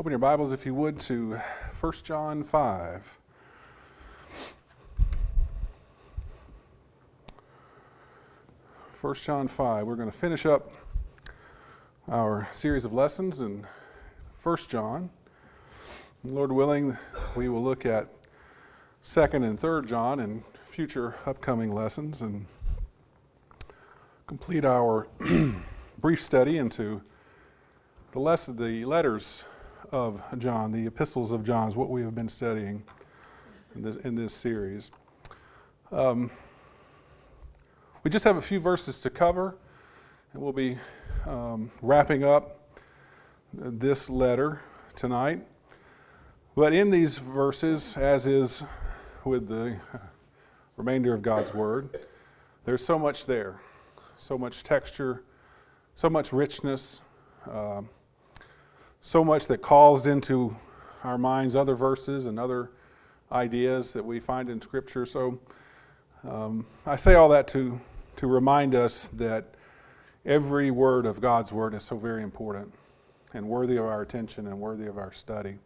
Open your Bibles, if you would, to 1 John 5. First John 5. We're going to finish up our series of lessons in 1 John. Lord willing, we will look at 2nd and 3rd John in future upcoming lessons and complete our brief study into the, lesson, the letters of John, the epistles of John, is what we have been studying in this, in this series. Um, we just have a few verses to cover, and we'll be um, wrapping up this letter tonight. But in these verses, as is with the remainder of God's Word, there's so much there, so much texture, so much richness. Uh, so much that calls into our minds other verses and other ideas that we find in Scripture. So um, I say all that to, to remind us that every word of God's Word is so very important and worthy of our attention and worthy of our study.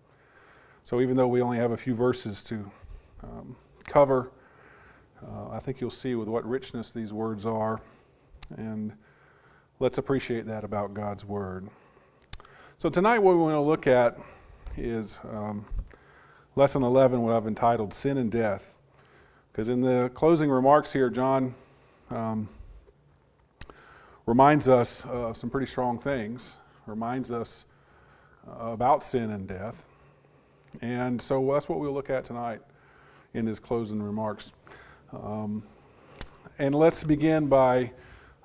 So even though we only have a few verses to um, cover, uh, I think you'll see with what richness these words are. And let's appreciate that about God's Word. So tonight, what we want to look at is um, lesson 11, what I've entitled Sin and Death. Because in the closing remarks here, John um, reminds us of some pretty strong things, reminds us about sin and death. And so that's what we'll look at tonight in his closing remarks. Um, and let's begin by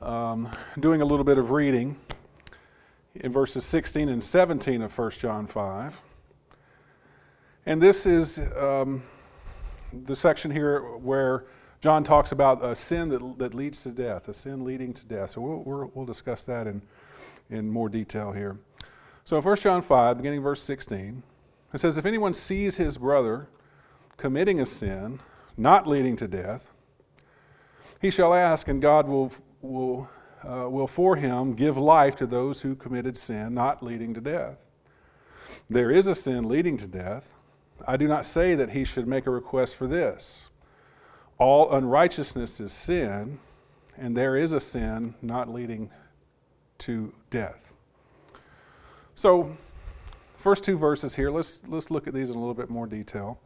um, doing a little bit of reading in verses 16 and 17 of 1 John 5. And this is um, the section here where John talks about a sin that, that leads to death, a sin leading to death. So we'll, we'll, discuss that in, in more detail here. So 1 John 5, beginning verse 16, it says, If anyone sees his brother committing a sin not leading to death, he shall ask, and God will, will uh, will for him give life to those who committed sin not leading to death. There is a sin leading to death. I do not say that he should make a request for this. All unrighteousness is sin, and there is a sin not leading to death. So, first two verses here, let's, let's look at these in a little bit more detail.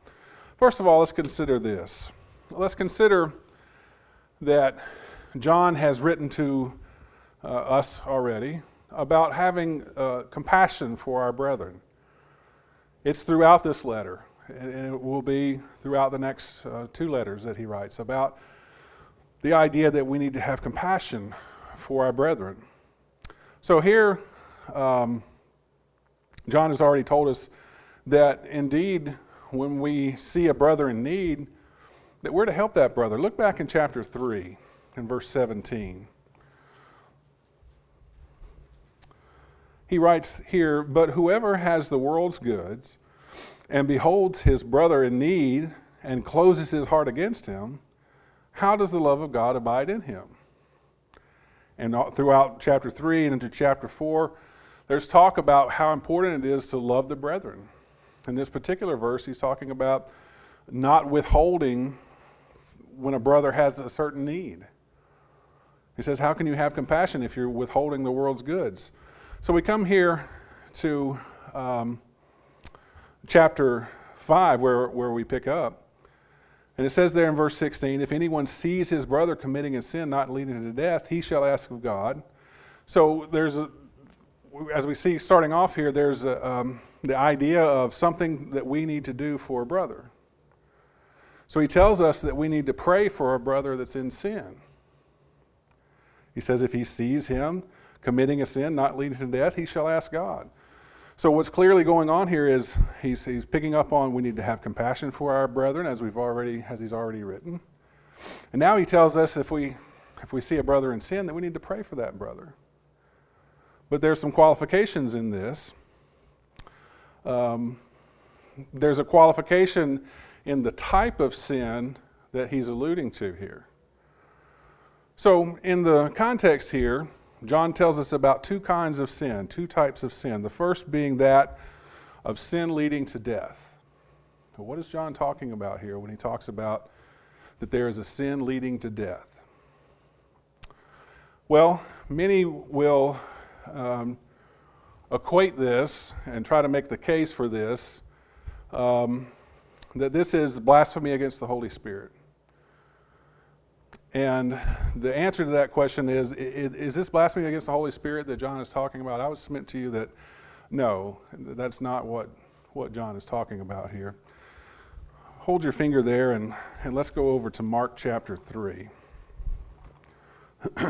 First of all, let's consider this. Let's consider that John has written to uh, us already about having uh, compassion for our brethren. It's throughout this letter, and it will be throughout the next uh, two letters that he writes about the idea that we need to have compassion for our brethren. So here, um, John has already told us that indeed, when we see a brother in need, that we're to help that brother. Look back in chapter 3 in verse 17. He writes here, But whoever has the world's goods and beholds his brother in need and closes his heart against him, how does the love of God abide in him? And throughout chapter 3 and into chapter 4, there's talk about how important it is to love the brethren. In this particular verse, he's talking about not withholding when a brother has a certain need. He says, How can you have compassion if you're withholding the world's goods? So we come here to um, chapter 5, where, where we pick up. And it says there in verse 16 if anyone sees his brother committing a sin not leading to death, he shall ask of God. So there's a, as we see starting off here, there's a, um, the idea of something that we need to do for a brother. So he tells us that we need to pray for a brother that's in sin. He says if he sees him committing a sin not leading to death, he shall ask God. So what's clearly going on here is he's, he's picking up on we need to have compassion for our brethren, as we've already as he's already written. And now he tells us if we if we see a brother in sin, that we need to pray for that brother. But there's some qualifications in this. Um, there's a qualification in the type of sin that he's alluding to here. So, in the context here, John tells us about two kinds of sin, two types of sin. The first being that of sin leading to death. What is John talking about here when he talks about that there is a sin leading to death? Well, many will um, equate this and try to make the case for this um, that this is blasphemy against the Holy Spirit. And the answer to that question is Is this blasphemy against the Holy Spirit that John is talking about? I would submit to you that no, that's not what, what John is talking about here. Hold your finger there and, and let's go over to Mark chapter 3.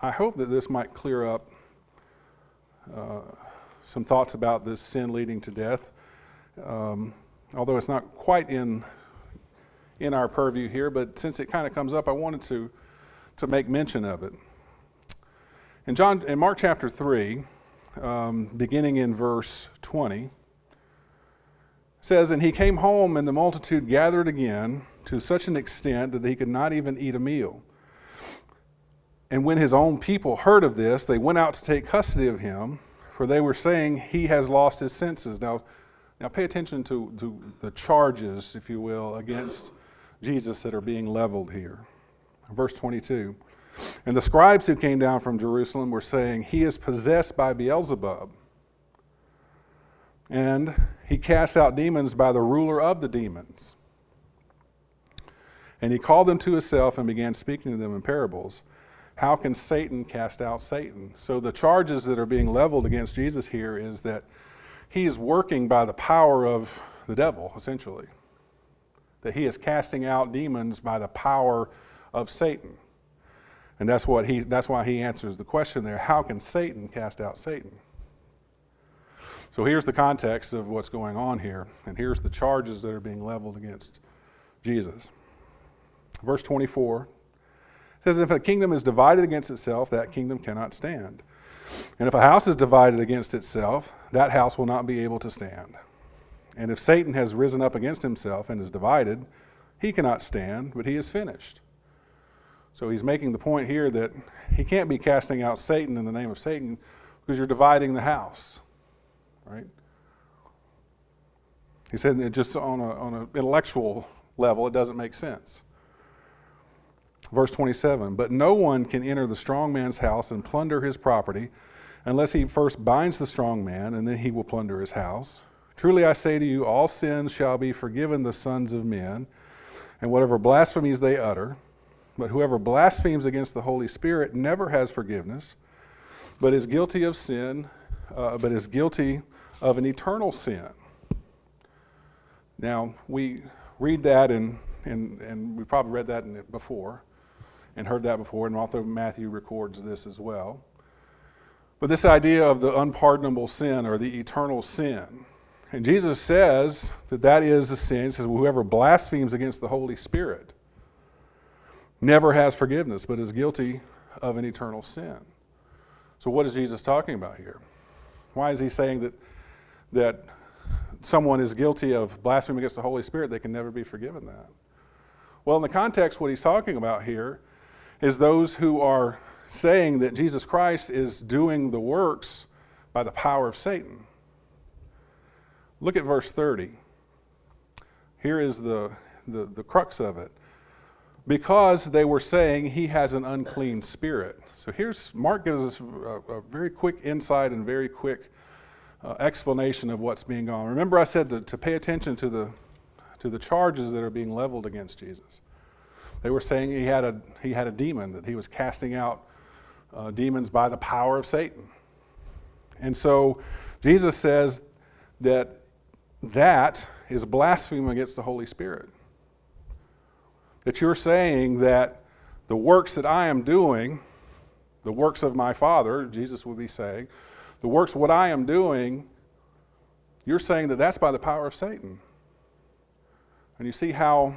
I hope that this might clear up uh, some thoughts about this sin leading to death. Um, although it's not quite in, in our purview here, but since it kind of comes up, I wanted to, to make mention of it. In, John, in Mark chapter 3, um, beginning in verse 20, says, And he came home, and the multitude gathered again to such an extent that he could not even eat a meal. And when his own people heard of this, they went out to take custody of him, for they were saying, He has lost his senses. Now, now pay attention to, to the charges, if you will, against Jesus that are being leveled here. Verse 22 And the scribes who came down from Jerusalem were saying, He is possessed by Beelzebub. And he casts out demons by the ruler of the demons. And he called them to himself and began speaking to them in parables. How can Satan cast out Satan? So the charges that are being leveled against Jesus here is that he is working by the power of the devil, essentially. That he is casting out demons by the power of Satan. And that's, what he, that's why he answers the question there how can Satan cast out Satan? So here's the context of what's going on here, and here's the charges that are being leveled against Jesus. Verse 24 says, If a kingdom is divided against itself, that kingdom cannot stand. And if a house is divided against itself, that house will not be able to stand. And if Satan has risen up against himself and is divided, he cannot stand, but he is finished. So he's making the point here that he can't be casting out Satan in the name of Satan because you're dividing the house, right? He said it just on an intellectual level, it doesn't make sense. Verse 27 But no one can enter the strong man's house and plunder his property unless he first binds the strong man, and then he will plunder his house. Truly I say to you, all sins shall be forgiven the sons of men, and whatever blasphemies they utter. But whoever blasphemes against the Holy Spirit never has forgiveness, but is guilty of sin, uh, but is guilty of an eternal sin. Now, we read that, and, and, and we probably read that before and heard that before, and Matthew records this as well. But this idea of the unpardonable sin or the eternal sin. And Jesus says that that is a sin. He says, whoever blasphemes against the Holy Spirit never has forgiveness, but is guilty of an eternal sin. So, what is Jesus talking about here? Why is he saying that, that someone is guilty of blasphemy against the Holy Spirit, they can never be forgiven that? Well, in the context, what he's talking about here is those who are saying that Jesus Christ is doing the works by the power of Satan. Look at verse 30. Here is the, the, the crux of it. Because they were saying he has an unclean spirit. So here's, Mark gives us a, a very quick insight and very quick uh, explanation of what's being on. Remember, I said to, to pay attention to the, to the charges that are being leveled against Jesus. They were saying he had a, he had a demon, that he was casting out uh, demons by the power of Satan. And so Jesus says that that is blasphemy against the Holy Spirit. That you're saying that the works that I am doing, the works of my Father, Jesus would be saying, the works what I am doing, you're saying that that's by the power of Satan. And you see how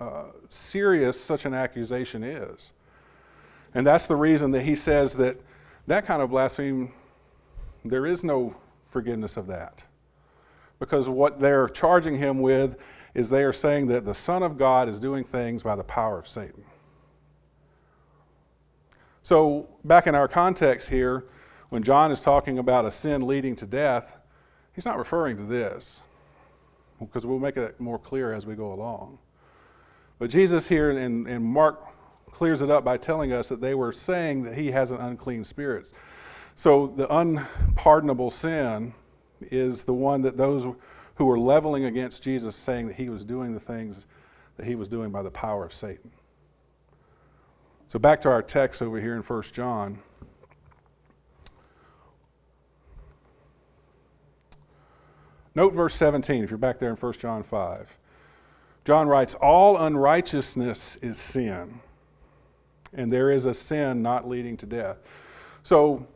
uh, serious such an accusation is. And that's the reason that he says that that kind of blasphemy, there is no forgiveness of that. Because what they're charging him with is they are saying that the Son of God is doing things by the power of Satan. So, back in our context here, when John is talking about a sin leading to death, he's not referring to this, because we'll make it more clear as we go along. But Jesus here in, in Mark clears it up by telling us that they were saying that he has an unclean spirit. So the unpardonable sin is the one that those who were leveling against Jesus saying that he was doing the things that he was doing by the power of Satan. So back to our text over here in 1 John. Note verse 17 if you're back there in 1 John 5. John writes, All unrighteousness is sin, and there is a sin not leading to death. So,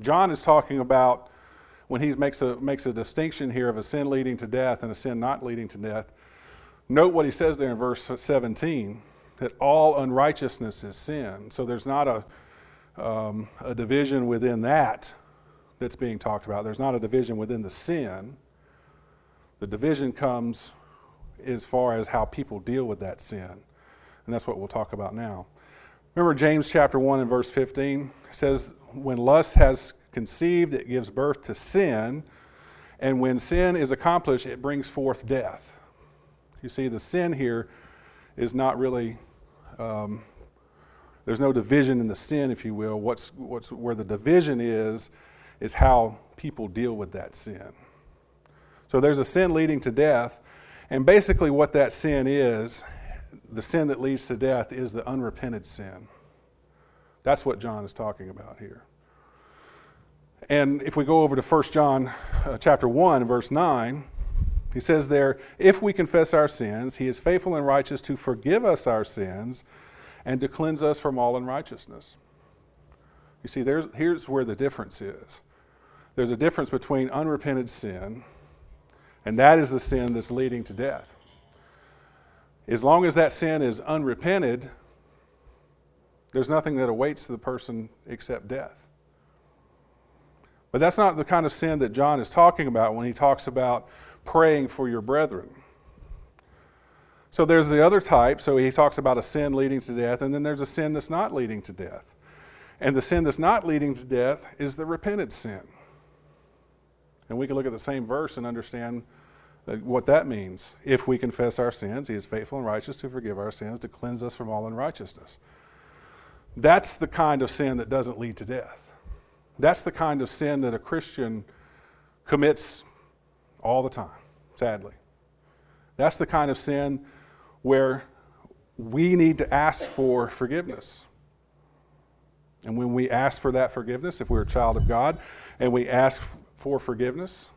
John is talking about when he makes a, makes a distinction here of a sin leading to death and a sin not leading to death. Note what he says there in verse 17 that all unrighteousness is sin. So there's not a, um, a division within that that's being talked about. There's not a division within the sin. The division comes as far as how people deal with that sin. And that's what we'll talk about now. Remember James chapter 1 and verse 15 says, When lust has conceived, it gives birth to sin. And when sin is accomplished, it brings forth death. You see, the sin here is not really, um, there's no division in the sin, if you will. What's, what's, where the division is, is how people deal with that sin. So there's a sin leading to death, and basically what that sin is, the sin that leads to death, is the unrepented sin. That's what John is talking about here. And if we go over to 1 John uh, chapter 1 verse 9, he says there, if we confess our sins, he is faithful and righteous to forgive us our sins and to cleanse us from all unrighteousness. You see, there's, here's where the difference is. There's a difference between unrepented sin, and that is the sin that's leading to death. As long as that sin is unrepented, there's nothing that awaits the person except death. But that's not the kind of sin that John is talking about when he talks about praying for your brethren. So there's the other type. So he talks about a sin leading to death, and then there's a sin that's not leading to death. And the sin that's not leading to death is the repented sin. And we can look at the same verse and understand what that means. If we confess our sins, he is faithful and righteous to forgive our sins, to cleanse us from all unrighteousness. That's the kind of sin that doesn't lead to death. That's the kind of sin that a Christian commits all the time, sadly. That's the kind of sin where we need to ask for forgiveness. And when we ask for that forgiveness, if we're a child of God and we ask for forgiveness,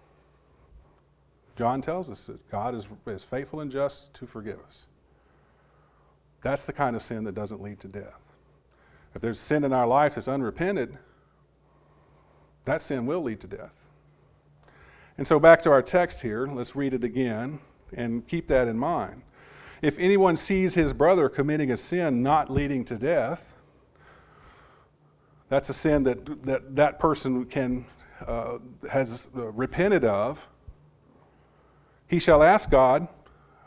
John tells us that God is, is faithful and just to forgive us. That's the kind of sin that doesn't lead to death. If there's sin in our life that's unrepented, that sin will lead to death. And so, back to our text here, let's read it again and keep that in mind. If anyone sees his brother committing a sin not leading to death, that's a sin that that, that person can, uh, has uh, repented of. He shall ask God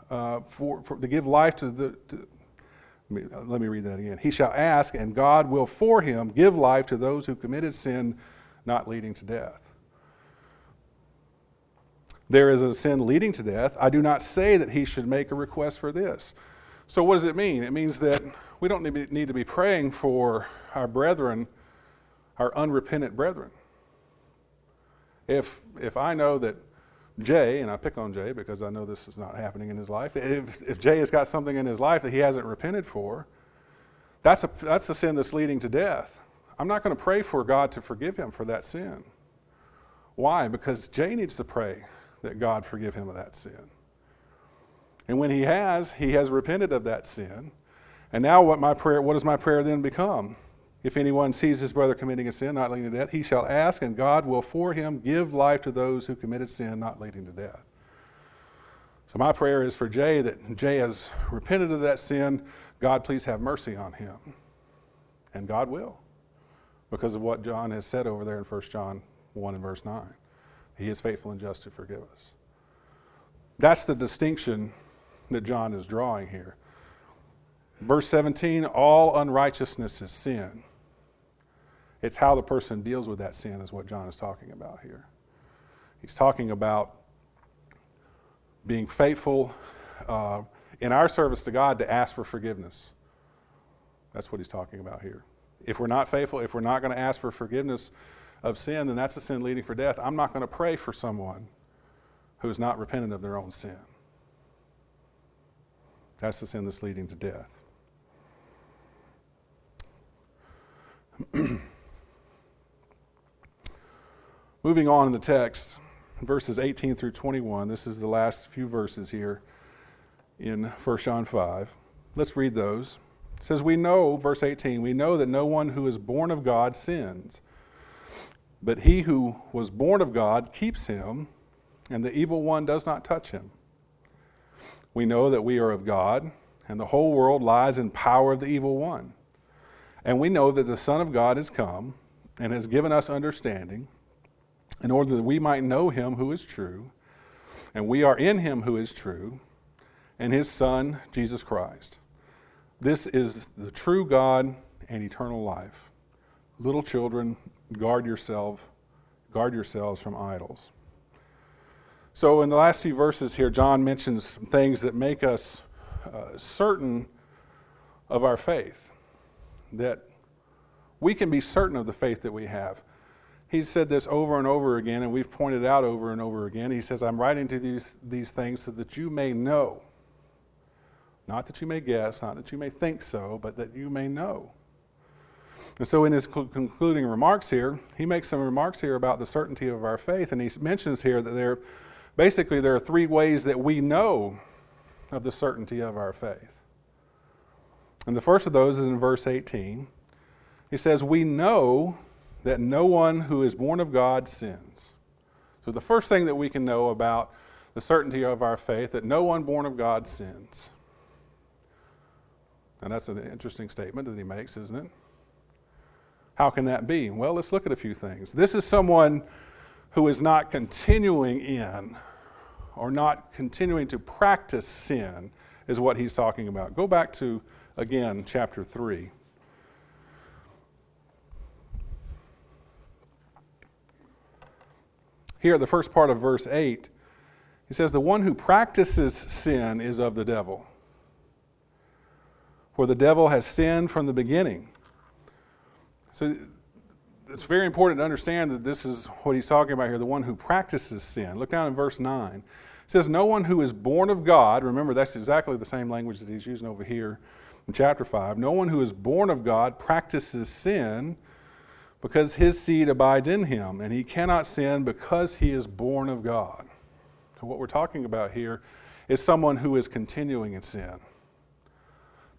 uh, for, for, to give life to the. To, let me read that again. He shall ask, and God will for him give life to those who committed sin not leading to death. There is a sin leading to death. I do not say that he should make a request for this. So, what does it mean? It means that we don't need to be praying for our brethren, our unrepentant brethren. If, if I know that Jay, and I pick on Jay because I know this is not happening in his life, if, if Jay has got something in his life that he hasn't repented for, that's a, that's a sin that's leading to death. I'm not going to pray for God to forgive him for that sin. Why? Because Jay needs to pray that God forgive him of that sin. And when he has, he has repented of that sin. And now what my prayer what does my prayer then become? If anyone sees his brother committing a sin not leading to death, he shall ask, and God will for him give life to those who committed sin not leading to death. So my prayer is for Jay that Jay has repented of that sin. God, please have mercy on him. And God will because of what John has said over there in 1 John 1 and verse 9. He is faithful and just to forgive us. That's the distinction that John is drawing here. Verse 17 all unrighteousness is sin. It's how the person deals with that sin, is what John is talking about here. He's talking about being faithful uh, in our service to God to ask for forgiveness. That's what he's talking about here. If we're not faithful, if we're not going to ask for forgiveness of sin, then that's a sin leading for death. I'm not going to pray for someone who's not repentant of their own sin. That's the sin that's leading to death. Moving on in the text, verses 18 through 21, this is the last few verses here in 1 John 5. Let's read those. It says, We know, verse 18, we know that no one who is born of God sins, but he who was born of God keeps him, and the evil one does not touch him. We know that we are of God, and the whole world lies in power of the evil one. And we know that the Son of God has come and has given us understanding in order that we might know him who is true, and we are in him who is true, and his Son, Jesus Christ. This is the true God and eternal life. Little children, guard yourself, guard yourselves from idols. So in the last few verses here, John mentions things that make us uh, certain of our faith, that we can be certain of the faith that we have. He's said this over and over again, and we've pointed out over and over again. He says, I'm writing to these, these things so that you may know. Not that you may guess, not that you may think so, but that you may know. And so, in his concluding remarks here, he makes some remarks here about the certainty of our faith, and he mentions here that there, basically, there are three ways that we know of the certainty of our faith. And the first of those is in verse 18. He says, We know that no one who is born of God sins. So, the first thing that we can know about the certainty of our faith that no one born of God sins. And that's an interesting statement that he makes, isn't it? How can that be? Well, let's look at a few things. This is someone who is not continuing in or not continuing to practice sin, is what he's talking about. Go back to, again, chapter 3. Here, the first part of verse 8, he says, The one who practices sin is of the devil. For the devil has sinned from the beginning. So it's very important to understand that this is what he's talking about here the one who practices sin. Look down in verse 9. It says, No one who is born of God, remember that's exactly the same language that he's using over here in chapter 5. No one who is born of God practices sin because his seed abides in him, and he cannot sin because he is born of God. So, what we're talking about here is someone who is continuing in sin.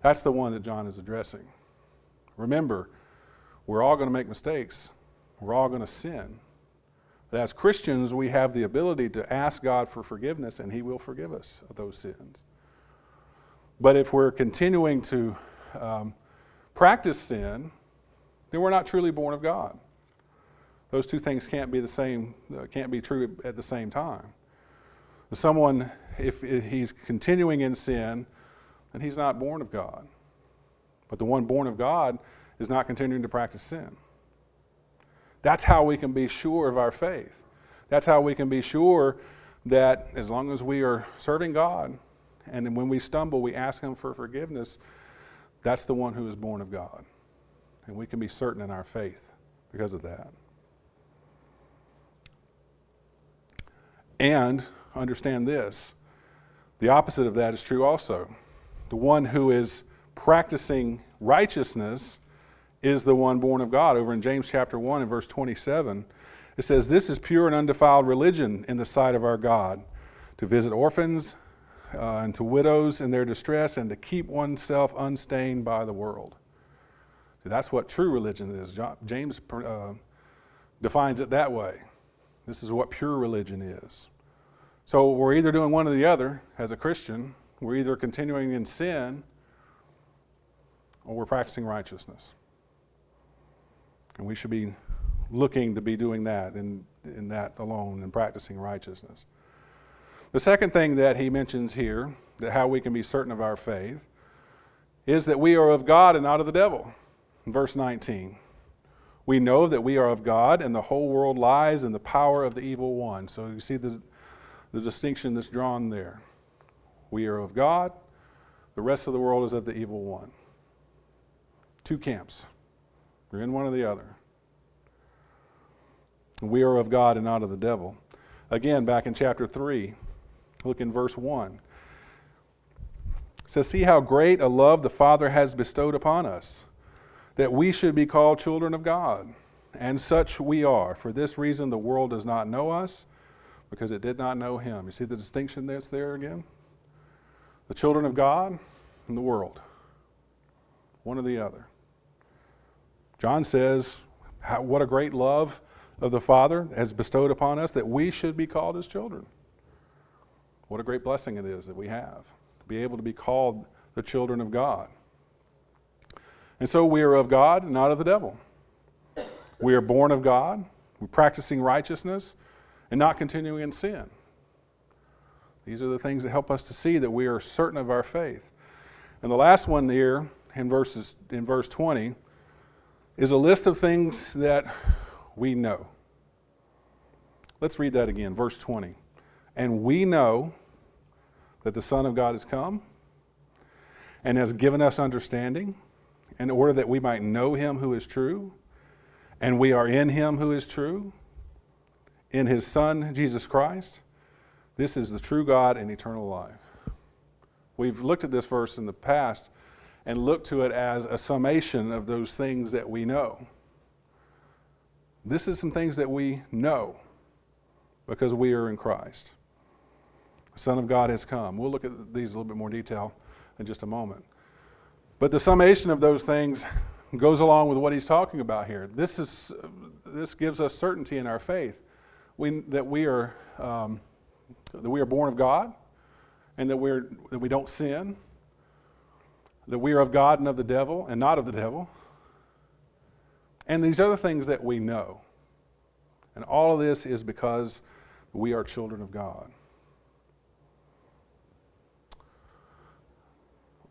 That's the one that John is addressing. Remember, we're all going to make mistakes, we're all going to sin. But as Christians, we have the ability to ask God for forgiveness, and He will forgive us of those sins. But if we're continuing to um, practice sin, then we're not truly born of God. Those two things can't be the same, uh, can't be true at the same time. Someone, if, if he's continuing in sin, then he's not born of God. But the one born of God is not continuing to practice sin. That's how we can be sure of our faith. That's how we can be sure that as long as we are serving God and when we stumble, we ask Him for forgiveness, that's the one who is born of God. And we can be certain in our faith because of that. And understand this the opposite of that is true also. The one who is practicing righteousness is the one born of God. Over in James chapter 1 and verse 27, it says, This is pure and undefiled religion in the sight of our God, to visit orphans uh, and to widows in their distress, and to keep oneself unstained by the world. See, that's what true religion is. James uh, defines it that way. This is what pure religion is. So we're either doing one or the other as a Christian. We're either continuing in sin or we're practicing righteousness. And we should be looking to be doing that in, in that alone and practicing righteousness. The second thing that he mentions here, that how we can be certain of our faith, is that we are of God and not of the devil. Verse 19. We know that we are of God, and the whole world lies in the power of the evil one. So you see the, the distinction that's drawn there. We are of God, the rest of the world is of the evil one. Two camps. We're in one or the other. We are of God and not of the devil. Again, back in chapter 3, look in verse 1. It says, See how great a love the Father has bestowed upon us that we should be called children of God. And such we are. For this reason, the world does not know us because it did not know him. You see the distinction that's there again? The children of God and the world, one or the other. John says, What a great love of the Father has bestowed upon us that we should be called his children. What a great blessing it is that we have to be able to be called the children of God. And so we are of God, not of the devil. We are born of God, we're practicing righteousness, and not continuing in sin. These are the things that help us to see that we are certain of our faith. And the last one here in, verses, in verse 20 is a list of things that we know. Let's read that again, verse 20. And we know that the Son of God has come and has given us understanding in order that we might know him who is true, and we are in him who is true, in his Son, Jesus Christ. This is the true God and eternal life. We've looked at this verse in the past and looked to it as a summation of those things that we know. This is some things that we know because we are in Christ. The Son of God has come. We'll look at these a little bit more detail in just a moment. But the summation of those things goes along with what he's talking about here. This, is, this gives us certainty in our faith we, that, we are, um, that we are born of God and that, we're, that we don't sin, that we are of God and of the devil and not of the devil, and these other things that we know. And all of this is because we are children of God.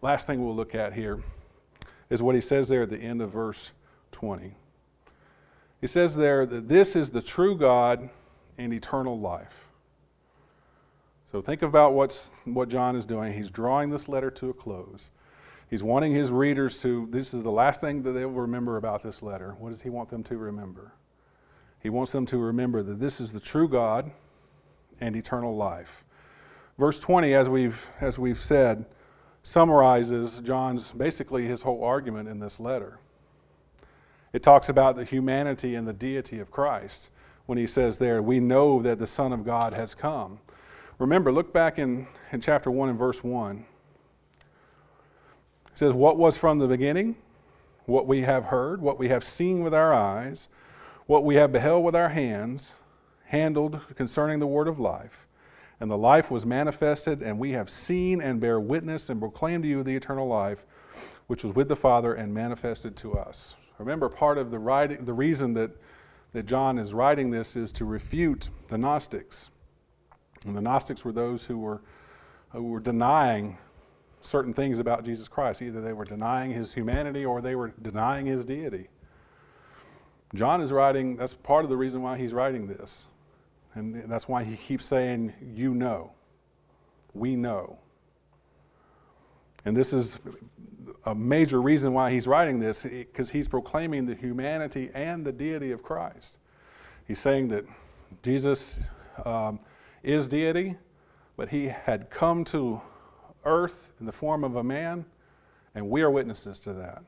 Last thing we'll look at here is what he says there at the end of verse 20. He says there that this is the true God and eternal life. So think about what's, what John is doing. He's drawing this letter to a close. He's wanting his readers to, this is the last thing that they'll remember about this letter. What does he want them to remember? He wants them to remember that this is the true God and eternal life. Verse 20, as we've, as we've said, summarizes John's basically his whole argument in this letter. It talks about the humanity and the deity of Christ when he says there, We know that the Son of God has come. Remember, look back in, in chapter 1 and verse 1. It says, What was from the beginning, what we have heard, what we have seen with our eyes, what we have beheld with our hands, handled concerning the word of life. And the life was manifested, and we have seen and bear witness and proclaim to you the eternal life, which was with the Father and manifested to us. Remember, part of the, writing, the reason that, that John is writing this is to refute the Gnostics. And the Gnostics were those who were, who were denying certain things about Jesus Christ. Either they were denying his humanity or they were denying his deity. John is writing, that's part of the reason why he's writing this. And that's why he keeps saying, You know. We know. And this is a major reason why he's writing this, because he's proclaiming the humanity and the deity of Christ. He's saying that Jesus um, is deity, but he had come to earth in the form of a man, and we are witnesses to that.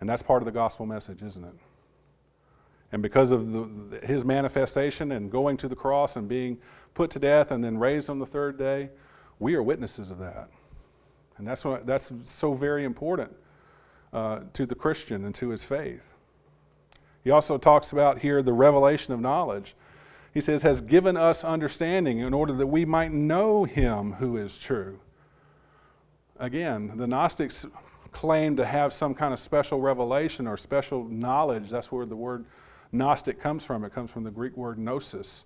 And that's part of the gospel message, isn't it? And because of the, his manifestation and going to the cross and being put to death and then raised on the third day, we are witnesses of that. And that's, what, that's so very important uh, to the Christian and to his faith. He also talks about here the revelation of knowledge. He says, has given us understanding in order that we might know him who is true. Again, the Gnostics claim to have some kind of special revelation or special knowledge. That's where the word Gnostic comes from. It comes from the Greek word gnosis,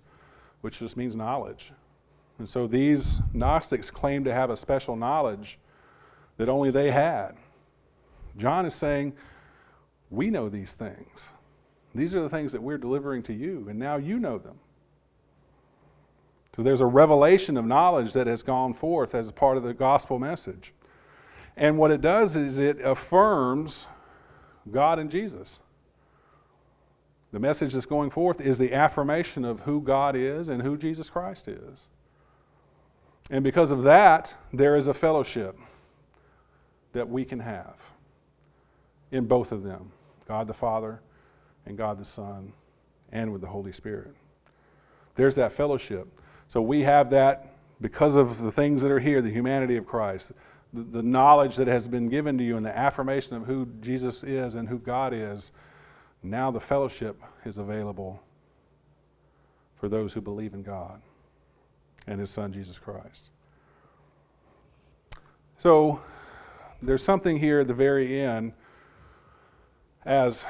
which just means knowledge. And so these Gnostics claim to have a special knowledge that only they had. John is saying, We know these things. These are the things that we're delivering to you, and now you know them. So there's a revelation of knowledge that has gone forth as part of the gospel message. And what it does is it affirms God and Jesus. The message that's going forth is the affirmation of who God is and who Jesus Christ is. And because of that, there is a fellowship that we can have in both of them God the Father and God the Son and with the Holy Spirit. There's that fellowship. So we have that because of the things that are here the humanity of Christ, the, the knowledge that has been given to you, and the affirmation of who Jesus is and who God is. Now the fellowship is available for those who believe in God and His Son, Jesus Christ. So there's something here at the very end as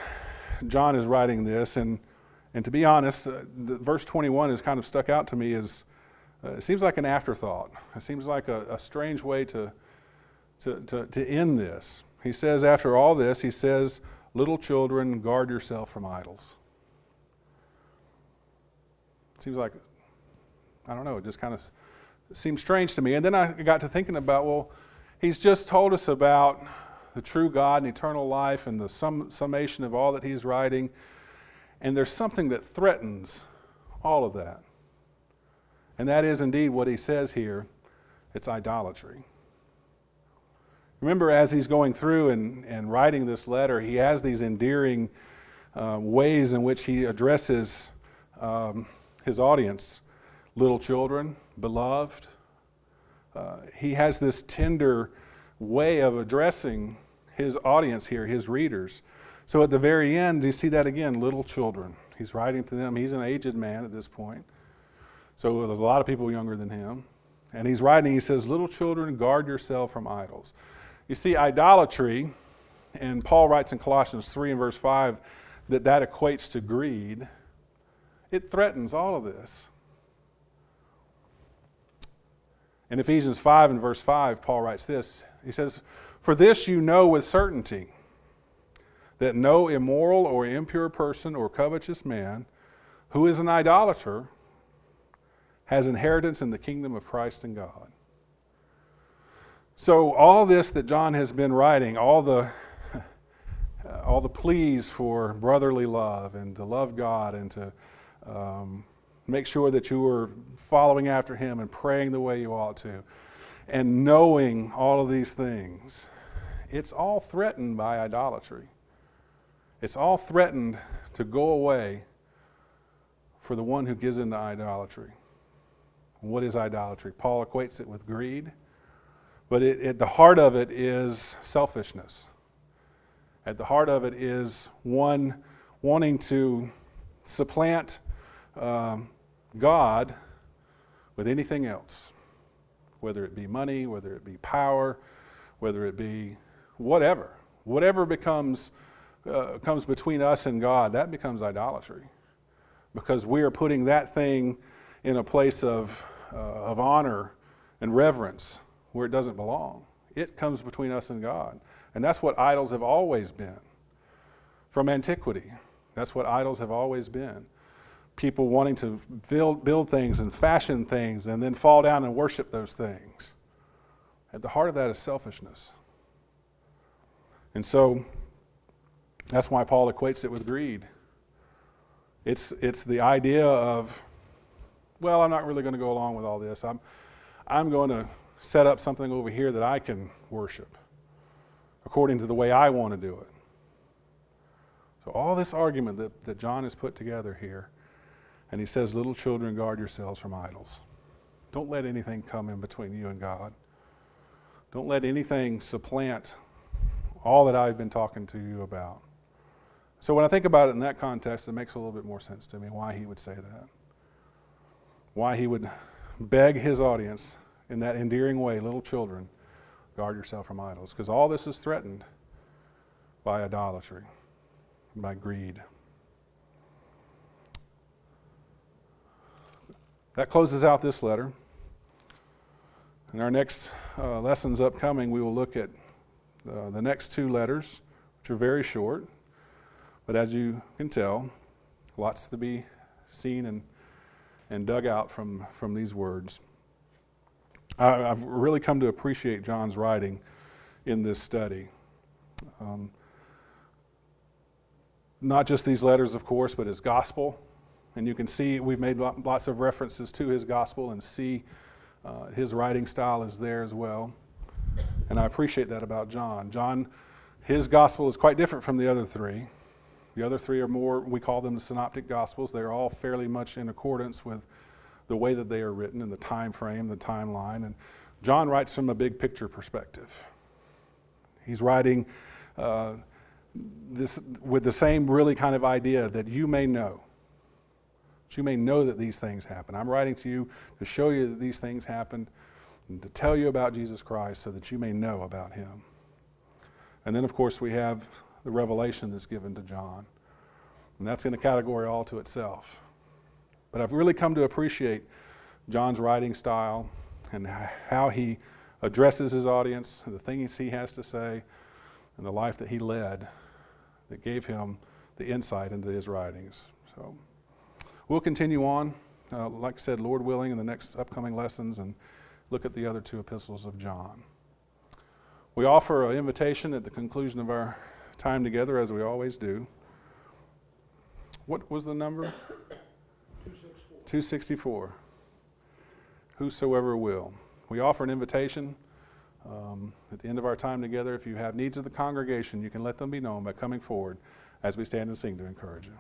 John is writing this, and, and to be honest, uh, verse 21 has kind of stuck out to me as uh, it seems like an afterthought. It seems like a, a strange way to, to, to, to end this. He says, after all this, he says, Little children, guard yourself from idols. Seems like, I don't know, it just kind of seems strange to me. And then I got to thinking about, well, he's just told us about the true God and eternal life and the sum, summation of all that he's writing. And there's something that threatens all of that. And that is indeed what he says here it's idolatry. Remember, as he's going through and, and writing this letter, he has these endearing uh, ways in which he addresses um, his audience little children, beloved. Uh, he has this tender way of addressing his audience here, his readers. So at the very end, you see that again little children. He's writing to them. He's an aged man at this point. So there's a lot of people younger than him. And he's writing, he says, Little children, guard yourself from idols. You see, idolatry, and Paul writes in Colossians 3 and verse 5 that that equates to greed. It threatens all of this. In Ephesians 5 and verse 5, Paul writes this. He says, For this you know with certainty that no immoral or impure person or covetous man who is an idolater has inheritance in the kingdom of Christ and God. So all this that John has been writing, all the all the pleas for brotherly love and to love God and to um, make sure that you are following after Him and praying the way you ought to, and knowing all of these things, it's all threatened by idolatry. It's all threatened to go away for the one who gives into idolatry. What is idolatry? Paul equates it with greed, but it, at the heart of it is selfishness. At the heart of it is one wanting to supplant um, God with anything else, whether it be money, whether it be power, whether it be whatever. Whatever becomes uh, comes between us and God, that becomes idolatry, because we are putting that thing in a place of, uh, of honor and reverence where it doesn't belong. It comes between us and God. And that's what idols have always been from antiquity. That's what idols have always been. People wanting to build, build things and fashion things and then fall down and worship those things. At the heart of that is selfishness. And so that's why Paul equates it with greed. It's, it's the idea of well, I'm not really going to go along with all this. I'm, I'm going to set up something over here that I can worship according to the way I want to do it. So, all this argument that, that John has put together here, and he says, Little children, guard yourselves from idols. Don't let anything come in between you and God. Don't let anything supplant all that I've been talking to you about. So, when I think about it in that context, it makes a little bit more sense to me why he would say that why he would beg his audience in that endearing way, little children, guard yourself from idols. Because all this is threatened by idolatry, by greed. That closes out this letter. In our next uh, lessons upcoming, we will look at uh, the next two letters, which are very short, but as you can tell, lots to be seen and, and dug out from, from these words. I, have really come to appreciate John's writing in this study. Um, not just these letters, of course, but his gospel. And you can see we've made lots of references to his gospel and see uh, his writing style is there as well. And I appreciate that about John. John, his gospel is quite different from the other three. The other three are more, we call them the synoptic gospels. They're all fairly much in accordance with the way that they are written and the time frame, the timeline. And John writes from a big picture perspective. He's writing uh, this with the same really kind of idea that you may know. That you may know that these things happen. I'm writing to you to show you that these things happened and to tell you about Jesus Christ so that you may know about him. And then, of course, we have the revelation that's given to John. And that's in a category all to itself. But I've really come to appreciate John's writing style and how he addresses his audience, the things he has to say, and the life that he led that gave him the insight into his writings. So we'll continue on, uh, like I said, Lord willing, in the next upcoming lessons and look at the other two epistles of John. We offer an invitation at the conclusion of our time together, as we always do. What was the number? 264. 264. Whosoever will. We offer an invitation um, at the end of our time together. If you have needs of the congregation, you can let them be known by coming forward as we stand and sing to encourage you.